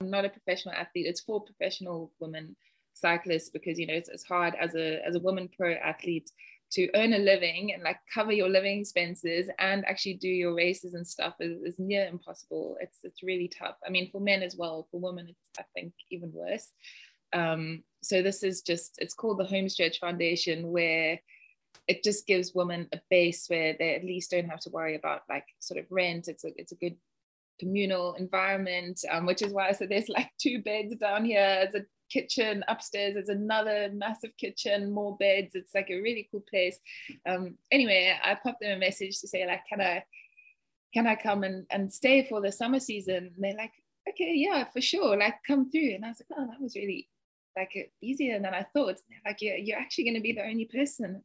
I'm not a professional athlete. It's for professional women cyclists because you know it's, it's hard as a as a woman pro athlete to earn a living and like cover your living expenses and actually do your races and stuff is, is near impossible. It's it's really tough. I mean, for men as well. For women, it's I think even worse. Um, so this is just it's called the Homestretch Foundation, where it just gives women a base where they at least don't have to worry about like sort of rent. It's a it's a good communal environment, um, which is why I said there's like two beds down here. There's a kitchen upstairs there's another massive kitchen more beds. It's like a really cool place. Um, anyway i popped them a message to say like can i can i come and, and stay for the summer season? And they're like okay yeah for sure like come through. And i was like oh that was really like easier than i thought. Like you're, you're actually going to be the only person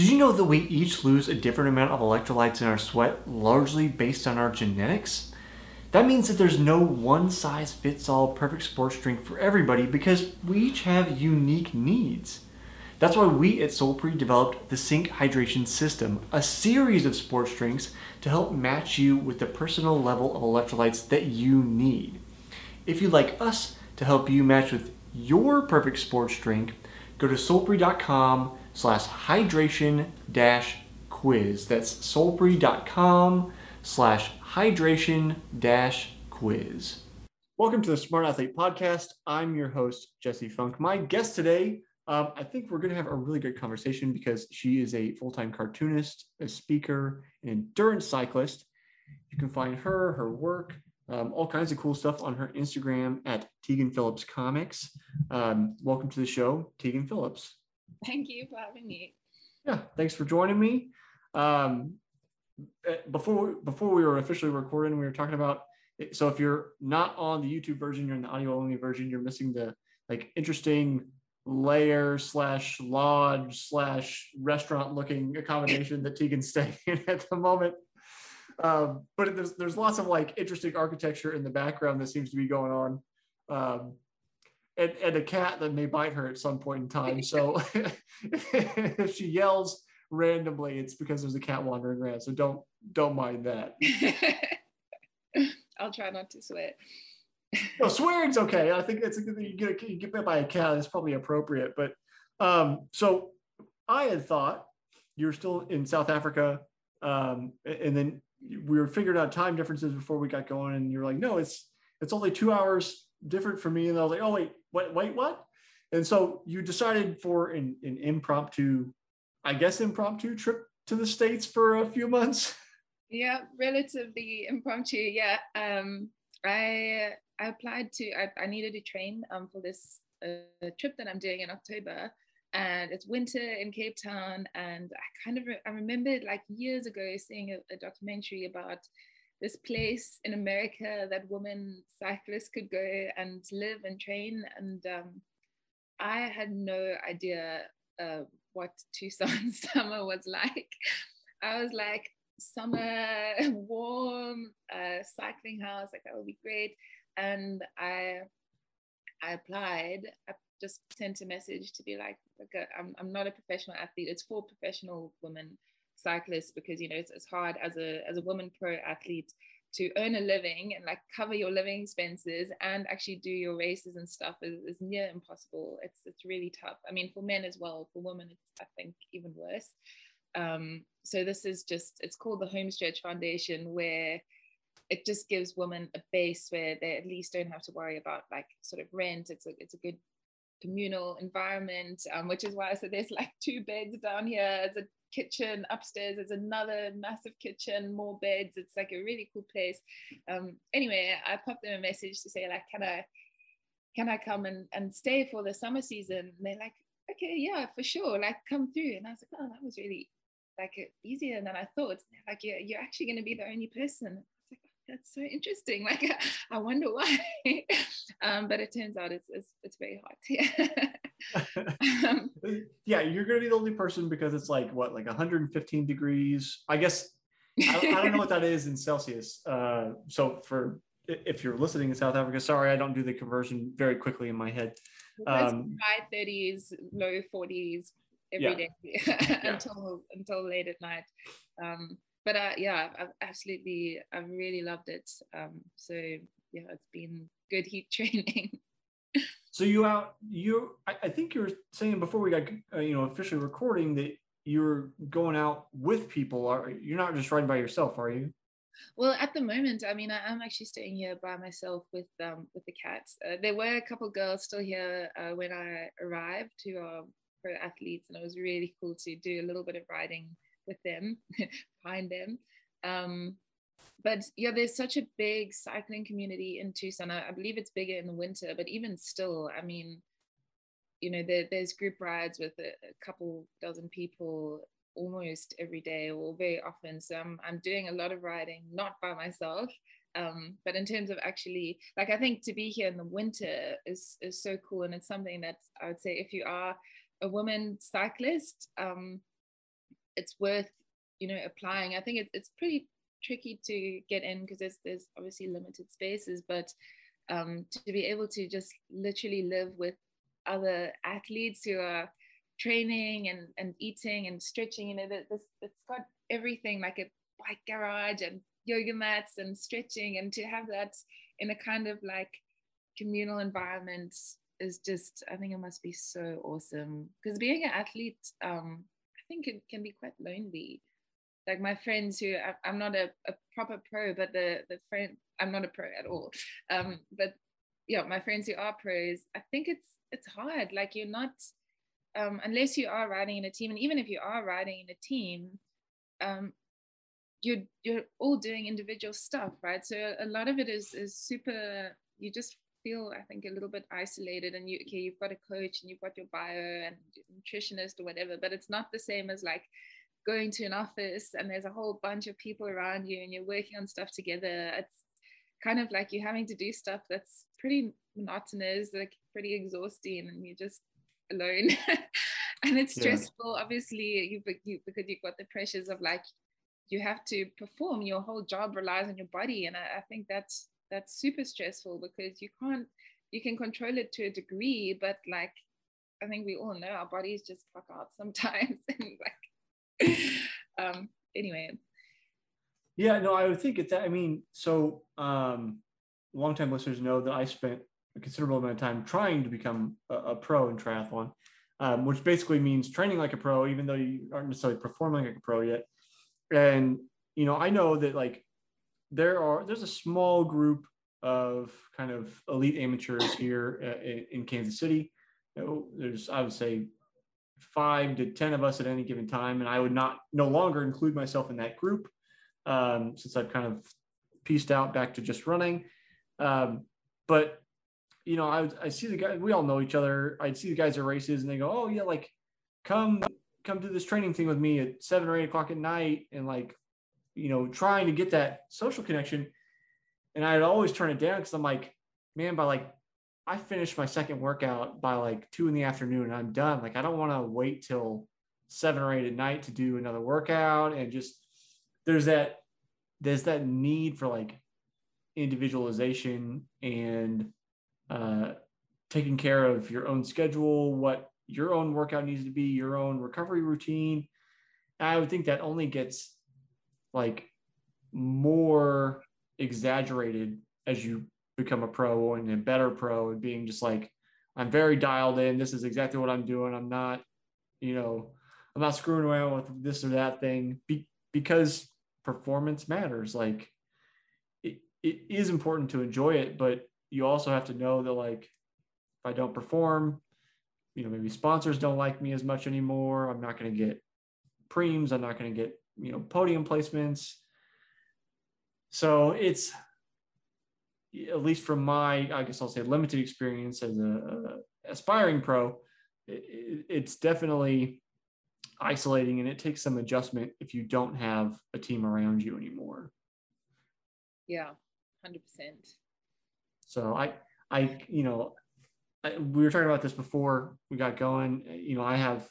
Did you know that we each lose a different amount of electrolytes in our sweat largely based on our genetics? That means that there's no one size fits all perfect sports drink for everybody because we each have unique needs. That's why we at Solpre developed the Sync Hydration System, a series of sports drinks to help match you with the personal level of electrolytes that you need. If you'd like us to help you match with your perfect sports drink, go to solpre.com slash hydration dash quiz. That's solpre.com slash hydration dash quiz. Welcome to the Smart Athlete Podcast. I'm your host, Jesse Funk. My guest today, um, I think we're going to have a really good conversation because she is a full time cartoonist, a speaker, an endurance cyclist. You can find her, her work, um, all kinds of cool stuff on her Instagram at Tegan Phillips Comics. Um, welcome to the show, Tegan Phillips. Thank you for having me. Yeah, thanks for joining me. Um, eh, before before we were officially recording, we were talking about. So if you're not on the YouTube version, you're in the audio only version. You're missing the like interesting layer slash lodge slash restaurant looking accommodation that Tegan's staying in at the moment. Um, but there's there's lots of like interesting architecture in the background that seems to be going on. Um, and, and a cat that may bite her at some point in time. So if she yells randomly, it's because there's a cat wandering around. So don't don't mind that. I'll try not to sweat. no, swearing's okay. I think it's a good thing you get you get bit by a cat. It's probably appropriate. But um, so I had thought you were still in South Africa, um, and then we were figuring out time differences before we got going, and you're like, no, it's it's only two hours different for me. And I was like, oh wait, wait, wait, what? And so you decided for an, an impromptu, I guess impromptu trip to the States for a few months. Yeah, relatively impromptu. Yeah. Um, I I applied to I, I needed to train um for this uh, trip that I'm doing in October and it's winter in Cape Town. And I kind of re- I remembered like years ago seeing a, a, documentary about this place in America that women cyclists could go and live and train. And um, I had no idea uh, what Tucson summer was like. I was like, summer, warm, uh, cycling house, like that would be great. And I, I applied. I just sent a message to be like, I'm, I'm not a professional athlete. It's for professional women cyclists because you know it's, it's hard as a as a woman pro athlete to earn a living and like cover your living expenses and actually do your races and stuff is, is near impossible. It's it's really tough. I mean for men as well for women it's i think even worse. Um, so this is just it's called the homestretch foundation where it just gives women a base where they at least don't have to worry about like sort of rent. It's a it's a good communal environment um, which is why i said there's like two beds down here. It's a kitchen upstairs there's another massive kitchen more beds it's like a really cool place um, anyway i popped them a message to say like can i can i come and, and stay for the summer season and they're like okay yeah for sure like come through and i was like oh that was really like easier than i thought like you're, you're actually going to be the only person that's so interesting. Like, I wonder why. um, but it turns out it's it's, it's very hot. um, yeah, you're gonna be the only person because it's like what, like 115 degrees. I guess I, I don't know what that is in Celsius. Uh, so for if you're listening in South Africa, sorry, I don't do the conversion very quickly in my head. Um, high 30s, low 40s, every yeah. day until yeah. until late at night. Um, but uh, yeah, I've absolutely, I've really loved it. Um, so yeah, it's been good heat training. So you out, you, I, think you were saying before we got, uh, you know, officially recording that you're going out with people. Are you're not just riding by yourself, are you? Well, at the moment, I mean, I, am actually staying here by myself with um with the cats. Uh, there were a couple girls still here uh, when I arrived who are pro athletes, and it was really cool to do a little bit of riding with them, find them. Um, but yeah, there's such a big cycling community in Tucson. I, I, believe it's bigger in the winter, but even still, I mean, you know, there, there's group rides with a, a, couple dozen people almost every day or very often. So I'm, I'm doing a lot of riding, not by myself. Um, but in terms of actually, like I think to be here in the winter is is so cool, and it's something that I would say if you are a woman cyclist, um, it's worth you know applying. I think it, it's pretty tricky to get in because there's there's obviously limited spaces, but um, to be able to just literally live with other athletes who are training and, and eating and stretching, you know, this it's got everything like a bike garage and yoga mats and stretching and to have that in a kind of like communal environment is just I think it must be so awesome. Because being an athlete um I think it can be quite lonely like my friends who I, am not a, a, proper pro but the the friend I'm not a pro at all. Um but yeah my friends who are pros I think it's it's hard. Like you're not um unless you are riding in a team and even if you are riding in a team um you're you're all doing individual stuff right? So a lot of it is is super you just feel i think a little bit isolated and you okay you've got a coach and you've got your bio and nutritionist or whatever but it's not the same as like going to an office and there's a whole bunch of people around you and you're working on stuff together it's kind of like you're having to do stuff that's pretty monotonous like pretty exhausting and you're just alone and it's stressful yeah. obviously you, you because you've got the pressures of like you have to perform your whole job relies on your body and I, I think that's that's super stressful because you can't you can control it to a degree but like i think we all know our bodies just fuck out sometimes and like um anyway yeah no i would think at that i mean so um longtime listeners know that i spent a considerable amount of time trying to become a, a pro in triathlon um, which basically means training like a pro even though you aren't necessarily performing like a pro yet and you know i know that like there are there's a small group of kind of elite amateurs here uh, in, in Kansas City. There's I would say five to ten of us at any given time, and I would not no longer include myself in that group um, since I've kind of pieced out back to just running. Um, but you know, I I see the guys. We all know each other. I'd see the guys at races, and they go, "Oh yeah, like come come do this training thing with me at seven or eight o'clock at night," and like you know, trying to get that social connection. And I'd always turn it down because I'm like, man, by like, I finish my second workout by like two in the afternoon and I'm done. Like, I don't want to wait till seven or eight at night to do another workout. And just there's that, there's that need for like individualization and uh, taking care of your own schedule, what your own workout needs to be, your own recovery routine. I would think that only gets like more exaggerated as you become a pro and a better pro and being just like i'm very dialed in. This is exactly what i'm doing. I'm not you know i'm not screwing around with this or that thing be, because performance matters. Like it, it is important to enjoy it but you also have to know that like if i don't perform you know maybe sponsors don't like me as much anymore. I'm not going to get primes. I'm not going to get you know podium placements. So it's at least from my i guess i'll say limited experience as a, a aspiring pro it, it's definitely isolating and it takes some adjustment if you don't have a team around you anymore. Yeah 100% so i i you know I, we were talking about this before we got going. You know i have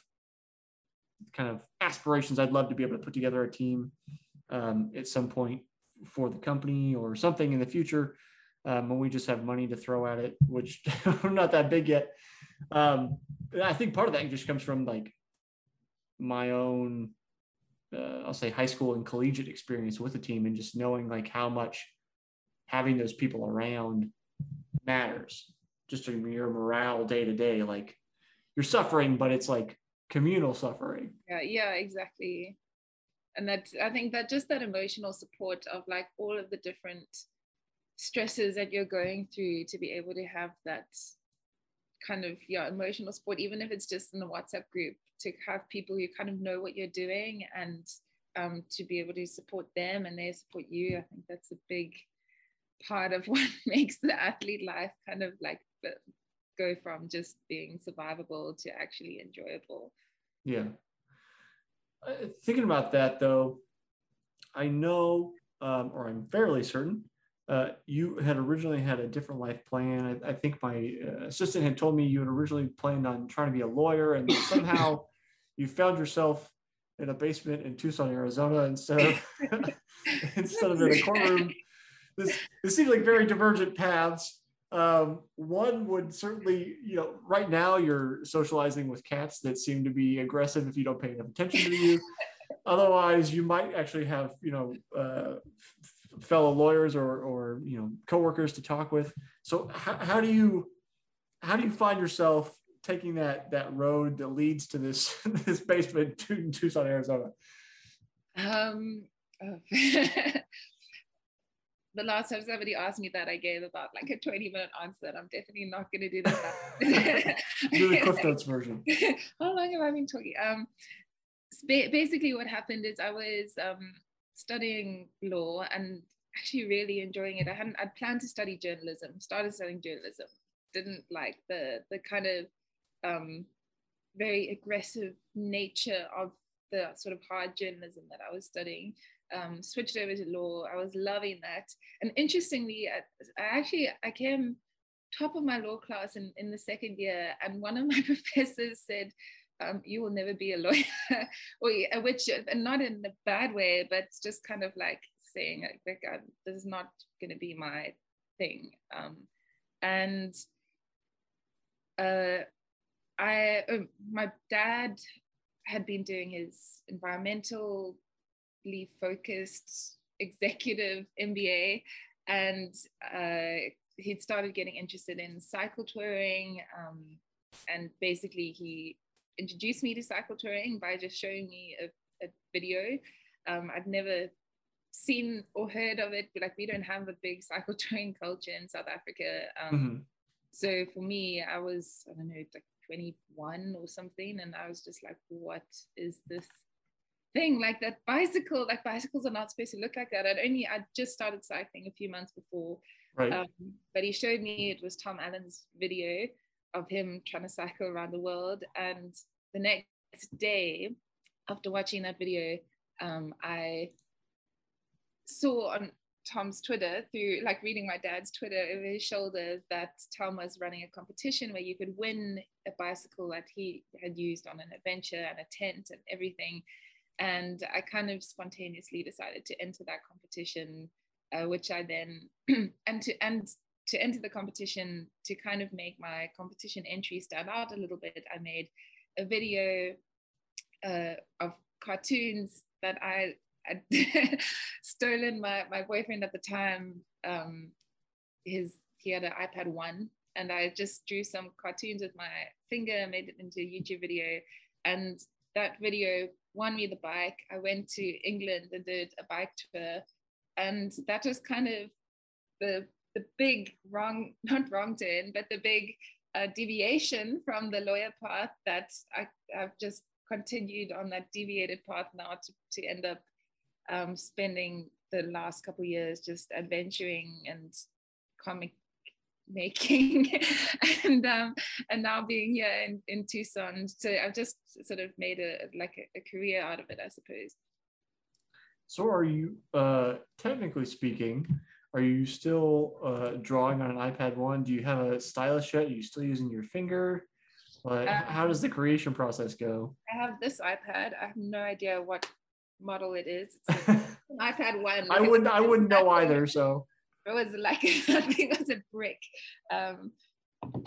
kind of aspirations. I'd love to be able to put together a team um, at some point for the company or something in the future um, when we just have money to throw at it, which we're not that big yet. Um, I think part of that just comes from like my own, uh, I'll say high school and collegiate experience with the team and just knowing like how much having those people around matters just your morale day to day. Like you're suffering, but it's like communal suffering. Yeah, yeah, exactly. And that I think that just that emotional support of like all of the different stresses that you're going through to be able to have that kind of yeah emotional support even if it's just in the whatsapp group to have people who kind of know what you're doing and um, to be able to support them and they support you. I think that's a big part of what makes the athlete life kind of like go from just being survivable to actually enjoyable. Yeah. Uh, thinking about that though i know um, or i'm fairly certain uh, you had originally had a different life plan. I, I think my uh, assistant had told me you had originally planned on trying to be a lawyer, and somehow you found yourself in a basement in Tucson, Arizona, instead of instead of in a courtroom. This this seems like very divergent paths. Um, one would certainly, you know, right now you're socializing with cats that seem to be aggressive if you don't pay enough attention to you. Otherwise, you might actually have, you know, uh, fellow lawyers or or you know coworkers to talk with. So how, how do you how do you find yourself taking that that road that leads to this this basement in Tucson, Arizona? Um, oh. the last time somebody asked me that, I gave about like a 20 minute answer. I'm definitely not going to do that. do the Cliff Notes version. How long have I been talking? Um, basically, what happened is I was um, studying law and actually really enjoying it. I hadn't I'd planned to study journalism, started studying journalism, didn't like the the kind of um, very aggressive nature of the sort of hard journalism that I was studying. Um, switched over to law. I was loving that. And interestingly, I, I actually I came top of my law class in, in the second year, and one of my professors said, um, you will never be a lawyer, or, which, and not in a bad way, but just kind of like saying like, uh, this is not going to be my thing. Um, and uh, I, uh, my dad had been doing his environmentally focused executive MBA, and uh, he'd started getting interested in cycle touring. Um, and basically, he introduced me to cycle touring by just showing me a, a video. Um, I'd never seen or heard of it, but like we don't have a big cycle touring culture in South Africa. Um, mm-hmm. So for me, I was, I don't know, like 21 or something. And I was just like, what is this thing? Like that bicycle, like bicycles are not supposed to look like that. I'd only, I just started cycling a few months before. Right. Um, but he showed me it was Tom Allen's video of him trying to cycle around the world. And the next day, after watching that video, um, I saw on Tom's Twitter through like reading my dad's Twitter over his shoulder that Tom was running a competition where you could win a bicycle that he had used on an adventure and a tent and everything. And I kind of spontaneously decided to enter that competition, uh, which I then and to and to enter the competition to kind of make my competition entry stand out a little bit. I made a video uh, of cartoons that I had stolen my, my boyfriend at the time. Um, his he had an iPad one, and I just drew some cartoons with my finger, made it into a YouTube video, and that video won me the bike. I went to England and did a bike tour, and that was kind of the the big wrong, not wrong turn, but the big uh, deviation from the lawyer path that I, have just continued on that deviated path now to, to end up um, spending the last couple years just adventuring and comic making and um, and now being here in, in Tucson. So I've just sort of made a like a, a career out of it, I suppose. So are you uh, technically speaking, are you still uh, drawing on an iPad one? Do you have a stylus yet? Are you still using your finger? But um, how does the creation process go? I have this iPad. I have no idea what model it is. It's an iPad one. I wouldn't. I wouldn't know either. So it was like I think it was a brick. Um,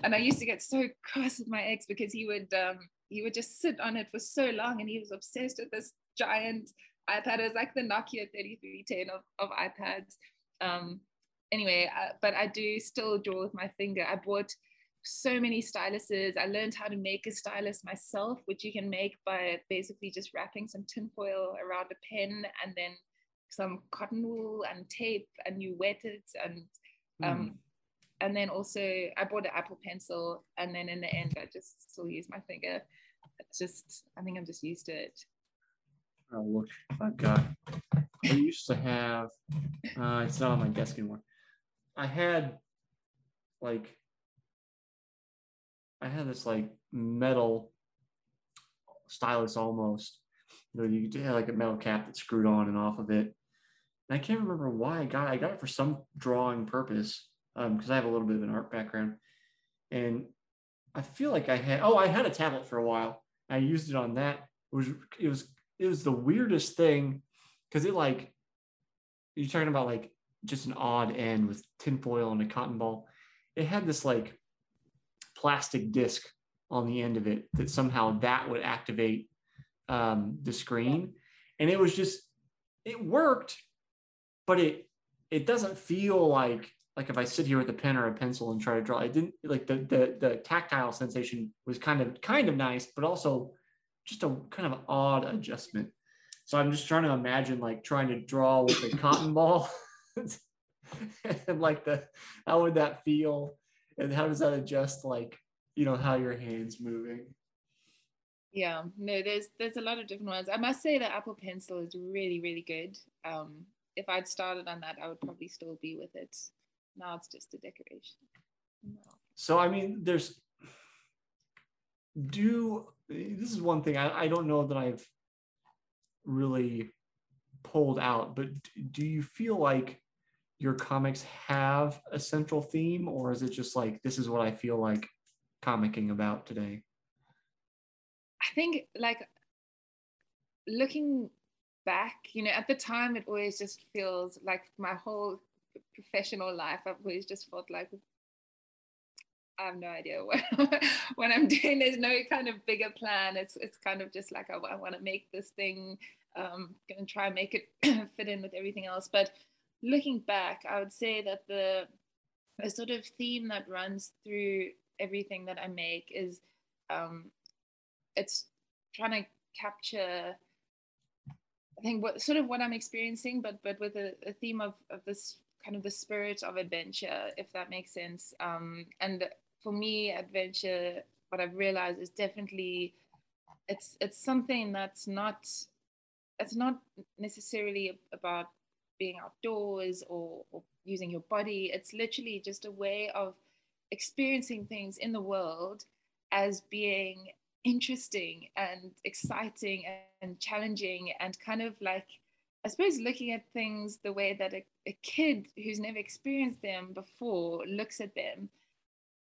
and I used to get so cross with my ex because he would um, he would just sit on it for so long and he was obsessed with this giant iPad. It was like the Nokia 3310 of, of iPads. Um, anyway, uh, but I do still draw with my finger. I bought so many styluses. I learned how to make a stylus myself, which you can make by basically just wrapping some tinfoil around a pen and then some cotton wool and tape and you wet it and um, mm. and then also I bought an Apple pencil and then in the end I just still use my finger. It's just I think I'm just used to it. Oh look, I've got I used to have uh, it's not on my desk anymore. I had like I had this like metal stylus almost. You know, you had like a metal cap that screwed on and off of it. And I can't remember why I got it. I got it for some drawing purpose because um, I have a little bit of an art background. And I feel like I had oh, I had a tablet for a while. I used it on that. It was it was it was the weirdest thing because it like you're talking about like just an odd end with tinfoil and a cotton ball. It had this like plastic disc on the end of it that somehow that would activate um, the screen, and it was just it worked, but it it doesn't feel like like if I sit here with a pen or a pencil and try to draw, it didn't like the the the tactile sensation was kind of kind of nice, but also just a kind of odd adjustment. So I'm just trying to imagine like trying to draw with a cotton ball. and like the how would that feel? And how does that adjust like, you know, how your hands moving? Yeah, no, there's there's a lot of different ones. I must say that Apple Pencil is really, really good. Um, if I'd started on that, I would probably still be with it. Now it's just a decoration. No. So I mean, there's do this is one thing I, I don't know that I've really pulled out, but do you feel like your comics have a central theme, or is it just like this is what I feel like comicking about today? I think like looking back, you know, at the time it always just feels like my whole professional life, I've always just felt like I have no idea what, what I'm doing. There's no kind of bigger plan. It's it's kind of just like I, I want to make this thing, um, gonna try and make it fit in with everything else. But looking back, I would say that the a sort of theme that runs through everything that I make is um, it's trying to capture I think what sort of what I'm experiencing, but but with a, a theme of, of this kind of the spirit of adventure, if that makes sense. Um, and for me, adventure, what I've realized is definitely it's it's something that's not it's not necessarily about being outdoors or, or using your body. It's literally just a way of experiencing things in the world as being interesting and exciting and challenging and kind of like I suppose looking at things the way that a, a kid who's never experienced them before looks at them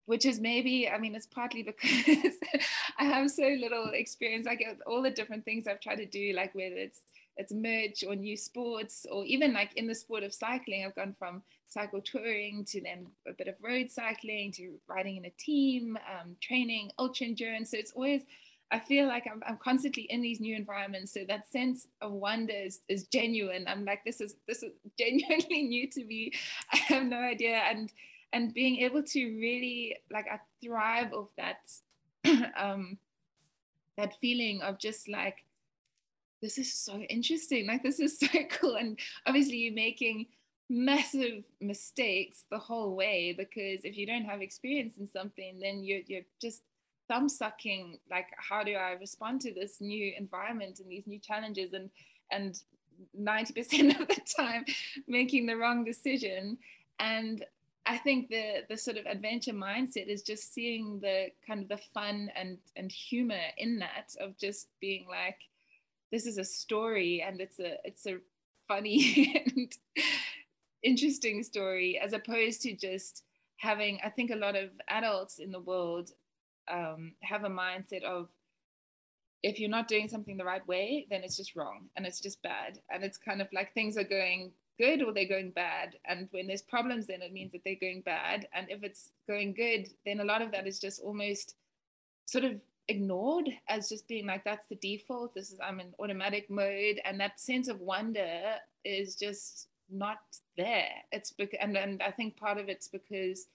which is maybe i mean it's partly because i have so little experience like all the different things i've tried to do like whether it's it's merch or new sports or even like in the sport of cycling i've gone from cycle touring to then a bit of road cycling to riding in a team um, training ultra endurance. So it's always i feel like I'm, I'm constantly in these new environments. So that sense of wonder is, is genuine. I'm like this is this is genuinely new to me. I have no idea. And and being able to really like I thrive of that um that feeling of just like this is so interesting. Like this is so cool. And obviously you're making massive mistakes the whole way because if you don't have experience in something then you're, you're just thumb sucking like how do i respond to this new environment and these new challenges? And and 90% of the time making the wrong decision. And I think the the sort of adventure mindset is just seeing the kind of the fun and and humor in that of just being like, this is a story and it's a it's a funny and interesting story as opposed to just having. I think a lot of adults in the world um, have a mindset of if you're not doing something the right way, then it's just wrong and it's just bad and it's kind of like things are going good or they're going bad. And when there's problems, then it means that they're going bad. And if it's going good, then a lot of that is just almost sort of ignored as just being like that's the default this is i'm in automatic mode and that sense of wonder is just not there it's because and, and i think part of it's because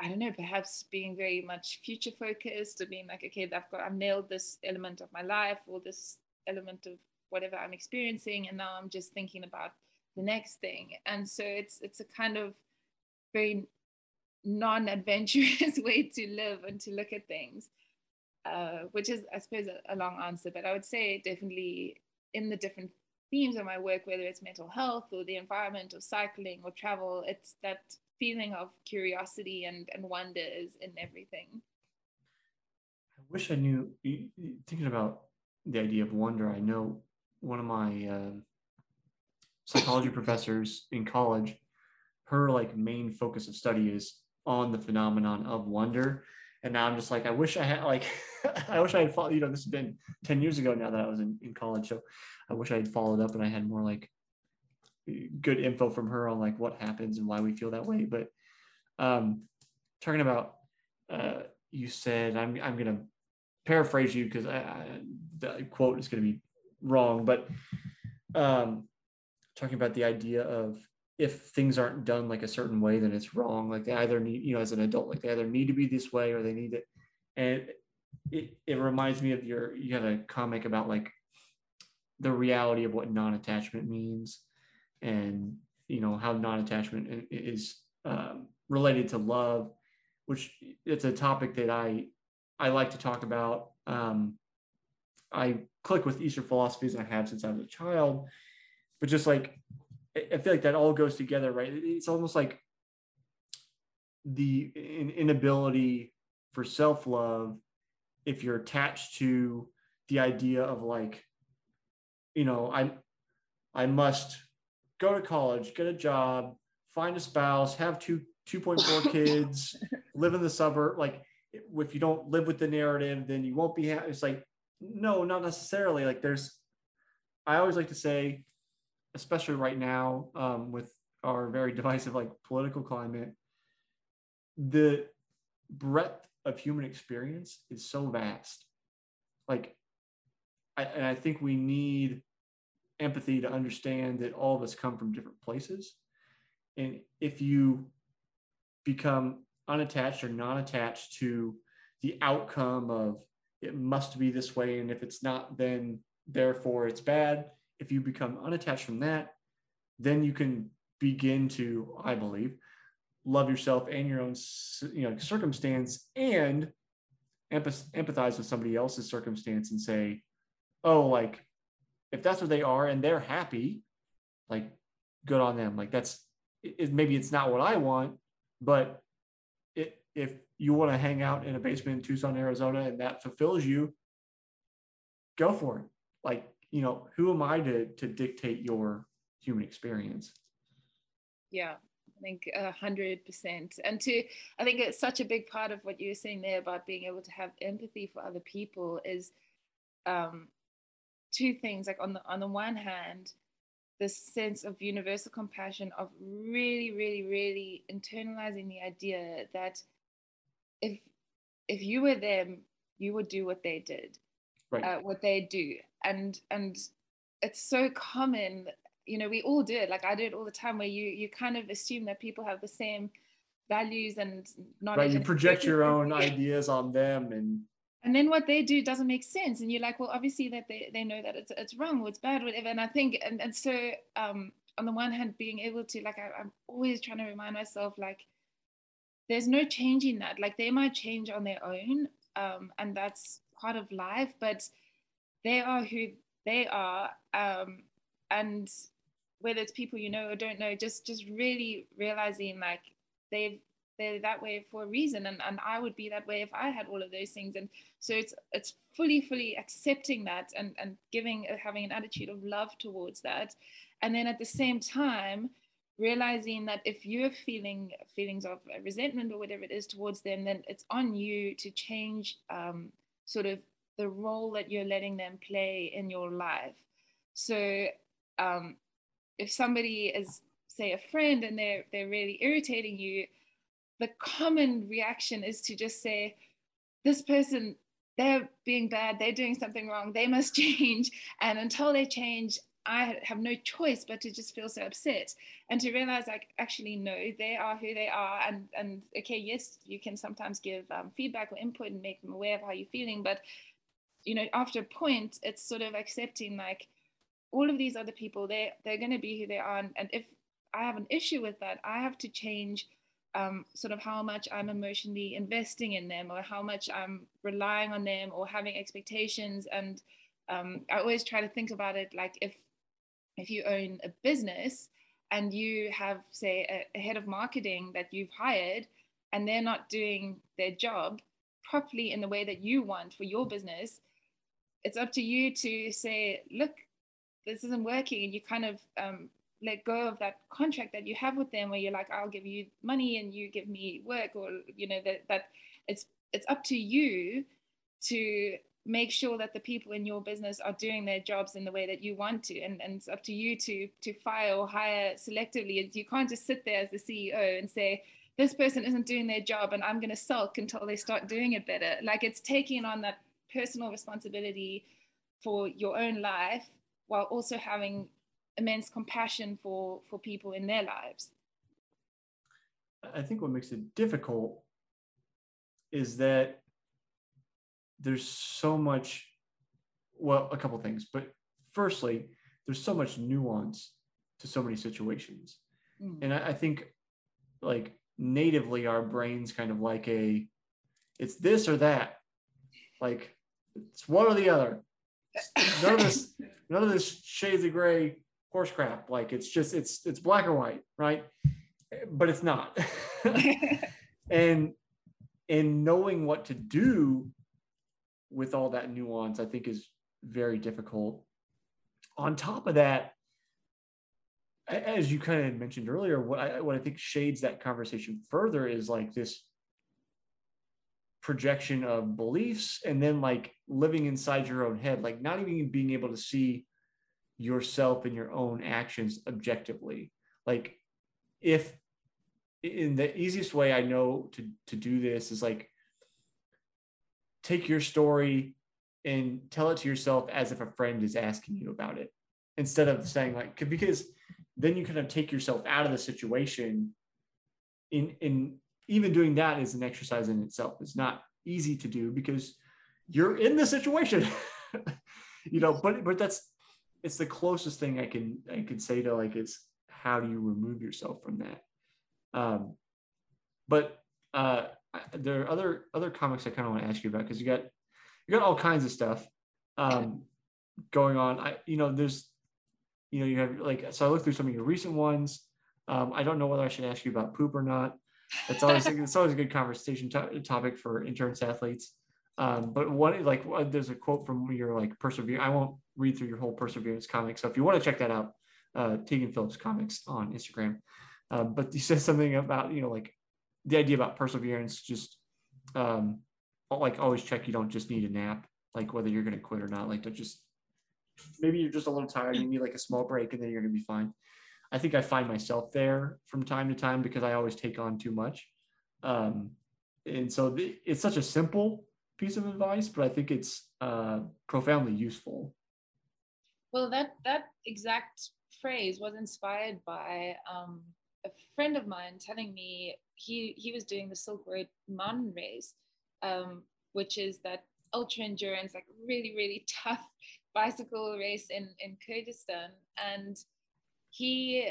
i don't know perhaps being very much future focused or being like okay i've got i've nailed this element of my life or this element of whatever i'm experiencing and now i'm just thinking about the next thing and so it's it's a kind of very non-adventurous way to live and to look at things uh, which is, I suppose, a, a, long answer, but I would say definitely in the different themes of my work, whether it's mental health or the environment or cycling or travel, it's that feeling of curiosity and, and wonder is in everything. I wish I knew, thinking about the idea of wonder, I know one of my uh, psychology professors in college, her like main focus of study is on the phenomenon of wonder and now I'm just like, I wish I had like, I wish I had followed. You know, this has been ten years ago now that I was in, in college, so I wish I had followed up and I had more like good info from her on like what happens and why we feel that way. But um, talking about, uh, you said I'm I'm gonna paraphrase you because I, I, the quote is gonna be wrong, but um, talking about the idea of if things aren't done like a certain way, then it's wrong. Like they either need, you know, as an adult, like they either need to be this way or they need it. And it, it reminds me of your, you had a comic about like the reality of what non-attachment means and, you know, how non-attachment is um, related to love, which it's a topic that I, I like to talk about. Um, I click with Eastern philosophies I have since I was a child, but just like I feel like that all goes together, right? It's almost like the inability for self love if you're attached to the idea of like, you know, I I must go to college, get a job, find a spouse, have two 2.4 kids, live in the suburb. Like, if you don't live with the narrative, then you won't be happy. It's like, no, not necessarily. Like, there's, I always like to say, especially right now um, with our very divisive like political climate, the breadth of human experience is so vast. Like, I, and I think we need empathy to understand that all of us come from different places. And if you become unattached or non attached to the outcome of it must be this way, and if it's not, then therefore it's bad, if you become unattached from that, then you can begin to, I believe, love yourself and your own you know circumstance and empathize with somebody else's circumstance and say, oh, like if that's what they are and they're happy, like good on them. Like that's it, maybe it's not what I want, but it, if you want to hang out in a basement in Tucson, Arizona, and that fulfills you, go for it. Like you know, who am I to to dictate your human experience? Yeah, I think a hundred percent. And to, I think it's such a big part of what you were saying there about being able to have empathy for other people is um, two things. Like on the on the one hand, this sense of universal compassion of really, really, really internalizing the idea that if if you were them, you would do what they did, right. uh, what they do, and and it's so common you know we all do it like i do it all the time where you you kind of assume that people have the same values and knowledge right you project your own ideas on them and and then what they do doesn't make sense and you're like well obviously that they, they know that it's, it's wrong or it's bad whatever and i think and, and so um on the one hand being able to like I, i'm always trying to remind myself like there's no changing that like they might change on their own um and that's part of life but they are who they are um, and whether it's people you know or don't know just just really realizing like they've they're that way for a reason and, and i would be that way if i had all of those things. And so it's it's fully fully accepting that and and giving having an attitude of love towards that. And then at the same time realizing that if you're feeling feelings of resentment or whatever it is towards them then it's on you to change um, sort of the role that you're letting them play in your life. So um, if somebody is, say, a friend and they're they're really irritating you, the common reaction is to just say, this person they're being bad, they're doing something wrong, they must change. And until they change, I have no choice but to just feel so upset and to realize like actually no they are who they are and and okay yes you can sometimes give um, feedback or input and make them aware of how you're feeling but you know after a point it's sort of accepting like all of these other people they they're going to be who they are. And, if I have an issue with that I have to change um, sort of how much I'm emotionally investing in them or how much I'm relying on them or having expectations. And um, I always try to think about it like if if you own a business and you have, say, a, a head of marketing that you've hired and they're not doing their job properly in the way that you want for your business, it's up to you to say, look, this isn't working. And you kind of um, let go of that contract that you have with them where you're like, I'll give you money and you give me work or, you know, that, that it's, it's up to you to make sure that the people in your business are doing their jobs in the way that you want to and, and it's up to you to to fire or hire selectively you can't just sit there as the ceo and say this person isn't doing their job and i'm going to sulk until they start doing it better like it's taking on that personal responsibility for your own life while also having immense compassion for for people in their lives. I think what makes it difficult is that there's so much well a couple things but firstly there's so much nuance to so many situations. Mm. and I, I, think like natively our brains kind of like a it's this or that. Like it's one or the other. None of this none of this shades of gray horse crap. Like it's just it's it's black or white right? But it's not. And and knowing what to do with all that nuance, I think is very difficult. On top of that, as you kind of mentioned earlier, what I, what I think shades that conversation further is like this projection of beliefs and then like living inside your own head, like not even being able to see yourself and your own actions objectively. Like if in the easiest way I know to to do this is like take your story and tell it to yourself as if a friend is asking you about it instead of saying like because then you kind of take yourself out of the situation in in even doing that is an exercise in itself it's not easy to do because you're in the situation you know but but that's it's the closest thing i can i can say to like is how do you remove yourself from that um but uh there are other other comics I kind of want to ask you about because you got you got all kinds of stuff um, going on. I you know there's you know you have like so I looked through some of your recent ones. Um, I don't know whether I should ask you about poop or not. It's always it's always a good conversation to- topic for endurance athletes. Um, but what like there's a quote from your like perseverance. I won't read through your whole perseverance comic. So if you want to check that out, uh, Tegan Phillips comics on Instagram. Um, but you said something about you know like the idea about perseverance, just um, like always check you don't just need a nap, like whether you're going to quit or not. Like to just maybe you're just a little tired, you need like a small break, and then you're going to be fine. I think I find myself there from time to time because I always take on too much. Um, and so the, it's such a simple piece of advice, but I think it's uh, profoundly useful. Well, that that exact phrase was inspired by um, a friend of mine telling me he he was doing the Silk Road mountain race, um, which is that ultra endurance, like really really tough bicycle race in in Kyrgyzstan, and he,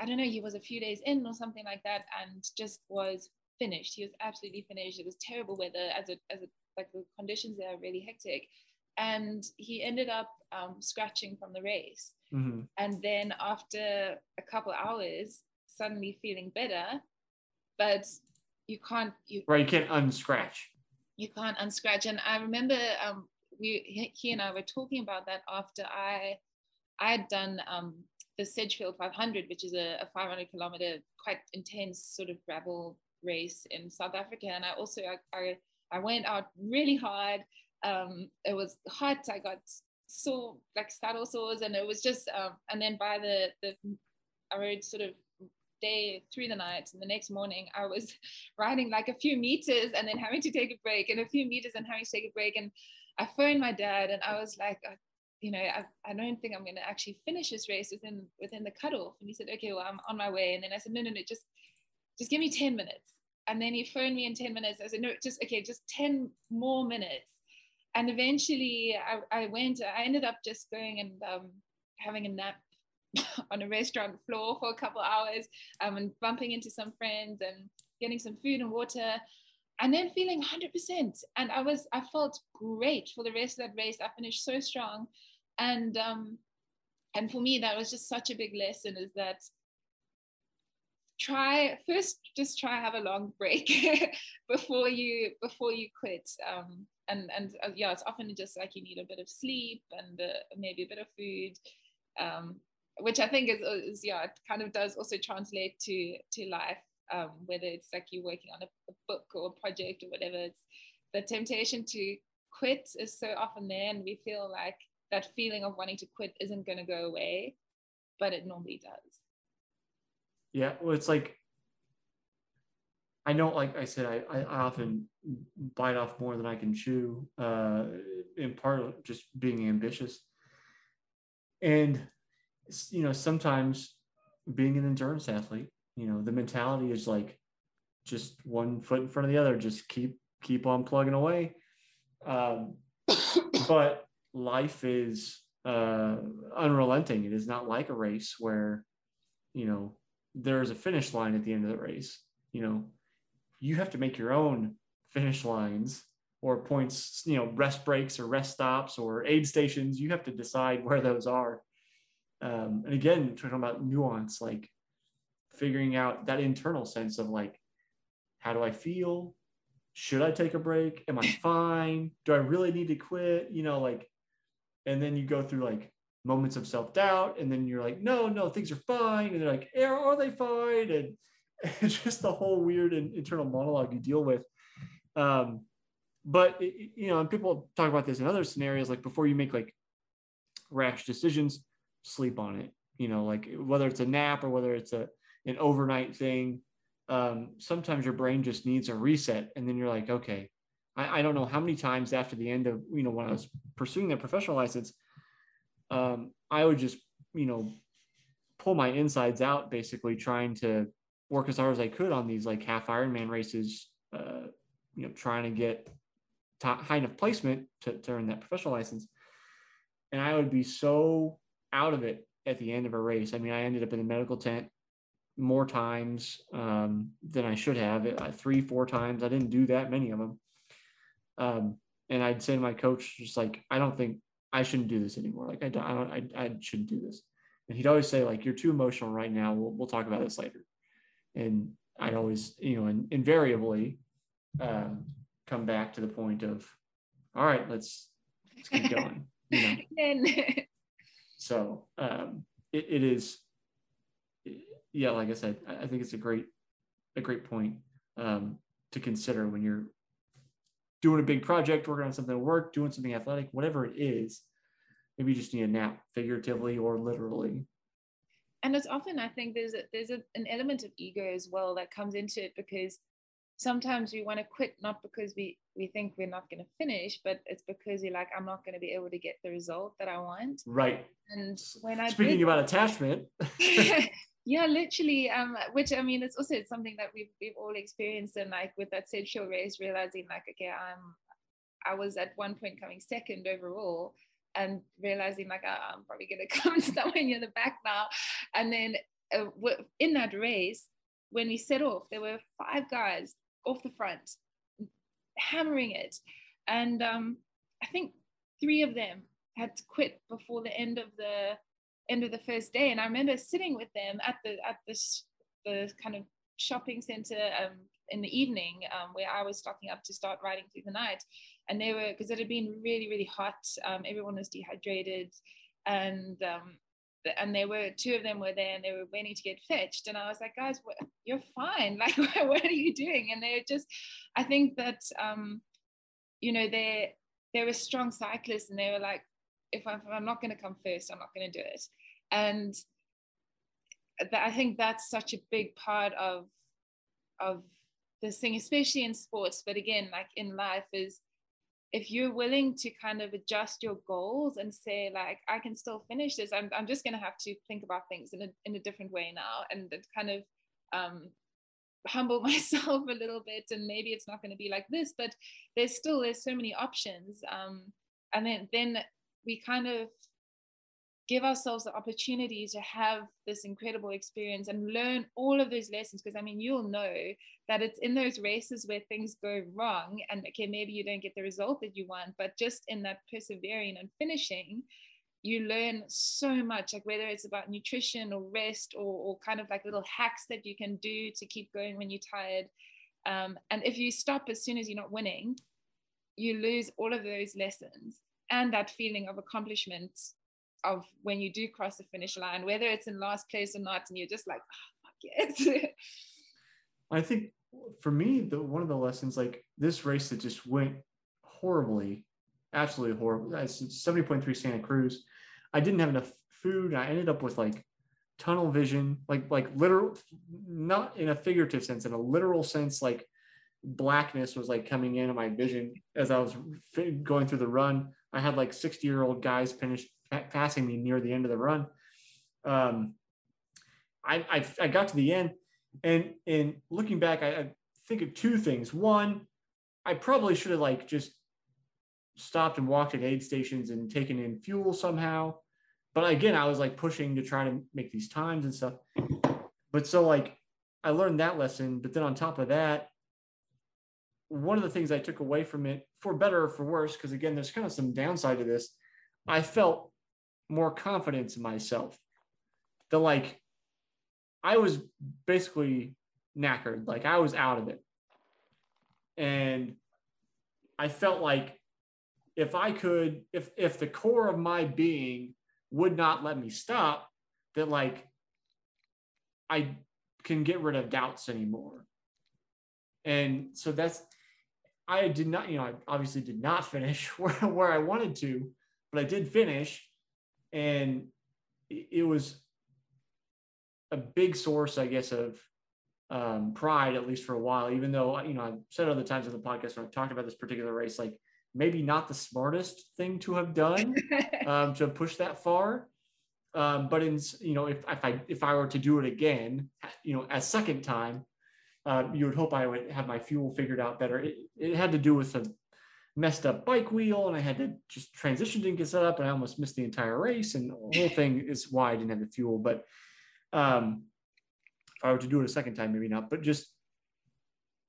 I don't know, he was a few days in or something like that, and just was finished. He was absolutely finished. It was terrible weather, as a as a like the conditions there are really hectic, and he ended up um, scratching from the race. Mm-hmm. And then after a couple hours, suddenly feeling better, but you can't you right you can't unscratch. You can't unscratch. And I remember um, we he and I were talking about that after I I had done um, the Sedgefield 500, which is a, a 500 kilometer quite intense sort of gravel race in South Africa, and I also I, I, I went out really hard. Um, it was hot. I got sore like saddle sores, and it was just um, and then by the the I rode sort of day through the night. And the next morning, I was riding like a few meters and then having to take a break, and a few meters and having to take a break. And I phoned my dad, and I was like, you know, I, I don't think I'm going to actually finish this race within within the cutoff. And he said, okay, well, I'm on my way. And then I said, no, no, no, just just give me 10 minutes. And then he phoned me in 10 minutes. I said, no, just okay, just 10 more minutes. And eventually, I, I went. I ended up just going and um, having a nap on a restaurant floor for a couple hours um, and bumping into some friends and getting some food and water and then feeling 100% and i was i felt great for the rest of that race. I finished so strong. And um and for me that was just such a big lesson is that try first just try have a long break before you before you quit. Um and and uh, yeah it's often just like you need a bit of sleep and uh, maybe a bit of food um which I think is, is yeah, it kind of does also translate to to life. Um, whether it's like you're working on a, a, book or a project or whatever, it's the temptation to quit is so often there, and we feel like that feeling of wanting to quit isn't going to go away, but it normally does. Yeah, well, it's like I know, like I said, I, I often bite off more than I can chew, uh, in part just being ambitious. And you know, sometimes being an endurance athlete, you know, the mentality is like just one foot in front of the other, just keep keep on plugging away. Um, but life is uh, unrelenting. It is not like a race where, you know, there's a finish line at the end of the race. You know, you have to make your own finish lines or points, you know, rest breaks or rest stops or aid stations. You have to decide where those are. Um, and again, talking about nuance, like figuring out that internal sense of like, how do I feel? Should I take a break? Am I fine? Do I really need to quit? You know, like, and then you go through like moments of self doubt, and then you're like, no, no, things are fine. And they're like, are, they fine? And it's just the whole weird and internal monologue you deal with. Um, but you know, and people talk about this in other scenarios, like before you make like rash decisions, sleep on it. You know, like whether it's a nap or whether it's a an overnight thing. Um, sometimes your brain just needs a reset, and then you're like, okay, I, I, don't know how many times after the end of you know when I was pursuing that professional license, um, I would just you know pull my insides out, basically trying to work as hard as I could on these like half Ironman races. Uh, you know, trying to get top, high enough placement to, to earn that professional license. And I would be so out of it at the end of a race. I mean, I ended up in a medical tent more times um, than I should have, uh, three, four times. I didn't do that many of them. Um, and I'd say to my coach, just like, I don't think I shouldn't do this anymore. Like, I don't, I, don't, I, I shouldn't do this. And he'd always say, like, you're too emotional right now. We'll, we'll talk about this later. And I'd always, you know, and invariably um, come back to the point of, all right, let's, let's keep going. You know? So um, it, it is, yeah, like I said, I think it's a great, a great point um, to consider when you're doing a big project, working on something at work, doing something athletic, whatever it is. Maybe you just need a nap, figuratively or literally. And it's often, I think, there's a, there's a, an element of ego as well that comes into it because sometimes we want to quit not because we we think we're not going to finish but it's because you're like i'm not going to be able to get the result that i want right and when i speaking did, about attachment yeah literally um which i mean it's also something that we've we've all experienced and like with that show race realizing like okay i'm i was at one point coming second overall and realizing like oh, i'm probably going to come somewhere near the back now and then uh, in that race when we set off there were five guys off the front, hammering it. And um, I think three of them had to quit before the end of the end of the first day. And I remember sitting with them at the at this the kind of shopping center um, in the evening um, where I was stocking up to start riding through the night. And they were because it had been really really hot. Um, everyone was dehydrated, and um, and they were two of them were there and they were waiting to get fetched and i was like guys what, you're fine like what are you doing and they're just i think that um you know they they were strong cyclists and they were like if i'm, if I'm not going to come first i'm not going to do it and I think that's such a big part of of this thing, especially in sports, but again, like in life, is if you're willing to kind of adjust your goals and say like i can still finish this i'm, I'm just to have to think about things in a, in a different way now and kind of um, humble myself a little bit and maybe it's not going to be like this but there's still there's so many options um, and then then we kind of give ourselves the opportunity to have this incredible experience and learn all of those lessons because i mean you'll know that it's in those races where things go wrong and okay maybe you don't get the result that you want but just in that persevering and finishing you learn so much like whether it's about nutrition or rest or, or kind of like little hacks that you can do to keep going when you're tired. Um, and if you stop as soon as you're not winning you lose all of those lessons and that feeling of accomplishment of when you do cross the finish line, whether it's in last place or not, and you're just like, oh, fuck yes. I think for me, the one of the lessons, like this race that just went horribly, absolutely horrible. It's 70.3 Santa Cruz. I didn't have enough food. I ended up with like tunnel vision, like like literal, not in a figurative sense, in a literal sense, like blackness was like coming into my vision as I was going through the run. I had like 60 year old guys finish passing me near the end of the run. Um, I, I, I got to the end, and and looking back, I, I think of two things. One, I probably should have like just stopped and walked at aid stations and taken in fuel somehow. But again, I was like pushing to try to make these times and stuff. But so like I learned that lesson. But then on top of that, one of the things I took away from it, for better or for worse, because again, there's kind of some downside to this. I felt more confidence in myself. The like, I was basically knackered, like I was out of it. And I felt like if I could, if if the core of my being would not let me stop, that like I can get rid of doubts anymore. And so that's I did not, you know, I obviously did not finish where, where I wanted to, but I did finish and it was a big source, I guess, of um, pride, at least for a while. Even though you know I've said other times on the podcast when I've talked about this particular race, like maybe not the smartest thing to have done um, to push that far. Um, but in you know, if, if I if I were to do it again, you know, a second time, uh, you would hope I would have my fuel figured out better. It, it had to do with some messed up bike wheel and I had to just transition didn't get set up and I almost missed the entire race. And the whole thing is why I didn't have the fuel. But um, if I were to do it a second time, maybe not. But just,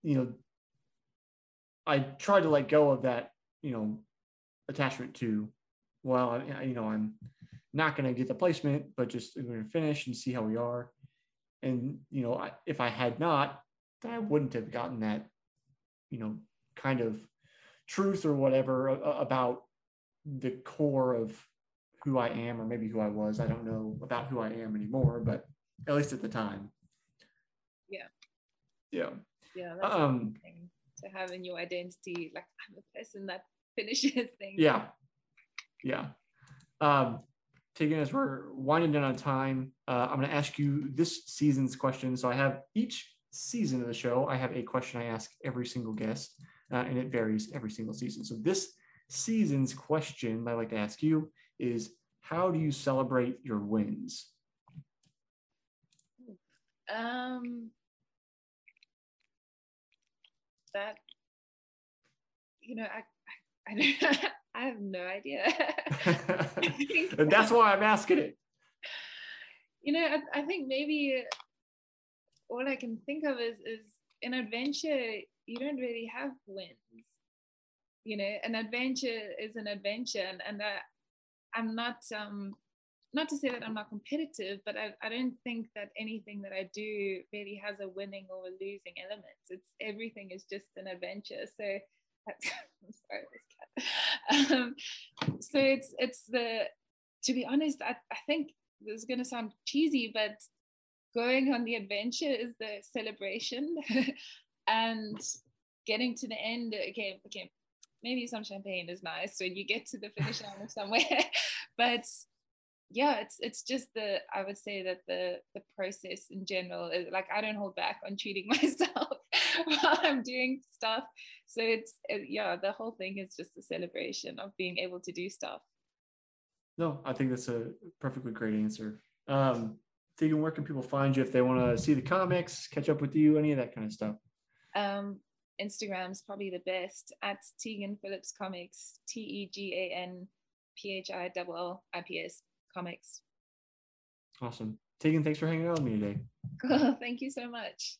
you know, I tried to let go of that, you know, attachment to, well, you know, I'm not going to get the placement, but just I'm going to finish and see how we are. And, you know, I, if I had not, then I wouldn't have gotten that, you know, kind of truth or whatever about the core of who I am, or maybe who I was. I don't know about who I am anymore, but at least at the time. Yeah. Yeah. Yeah. That's um, to have a new identity. Like I'm a person that finishes things. Yeah. Yeah. Um, taking as we're winding down on time, uh, I'm going to ask you this season's question. So I have each season of the show, I have a question I ask every single guest uh, and it varies every single season. So this season's question I like to ask you is how do you celebrate your wins? Um, that you know, I I, I, have no idea. and that's why I'm asking it. You know, I, I think maybe all I can think of is is an adventure you don't really have wins you know? An adventure is an adventure and, and I, i'm not um not to say that i'm not competitive but I, I don't think that anything that i do really has a winning or a losing element. It's everything is just an adventure. So I'm sorry, this cat. Um, so it's it's the to be honest, I, I think this is gonna sound cheesy, but going on the adventure is the celebration and getting to the end okay okay maybe some champagne is nice when you get to the finish line of somewhere but yeah, it's it's just the I would say that the the process in general is like I don't hold back on treating myself while I'm doing stuff. So it's it, yeah, the whole thing is just a celebration of being able to do stuff. No, I think that's a perfectly great answer. Um, Tegan, where can people find you if they want to see the comics, catch up with you, any of that kind of stuff? Um, Instagram's probably the best at Tegan Phillips Comics, T E G A N P H I L L I P S Comics. Awesome. Tegan, thanks for hanging out with me today. Cool. Thank you so much.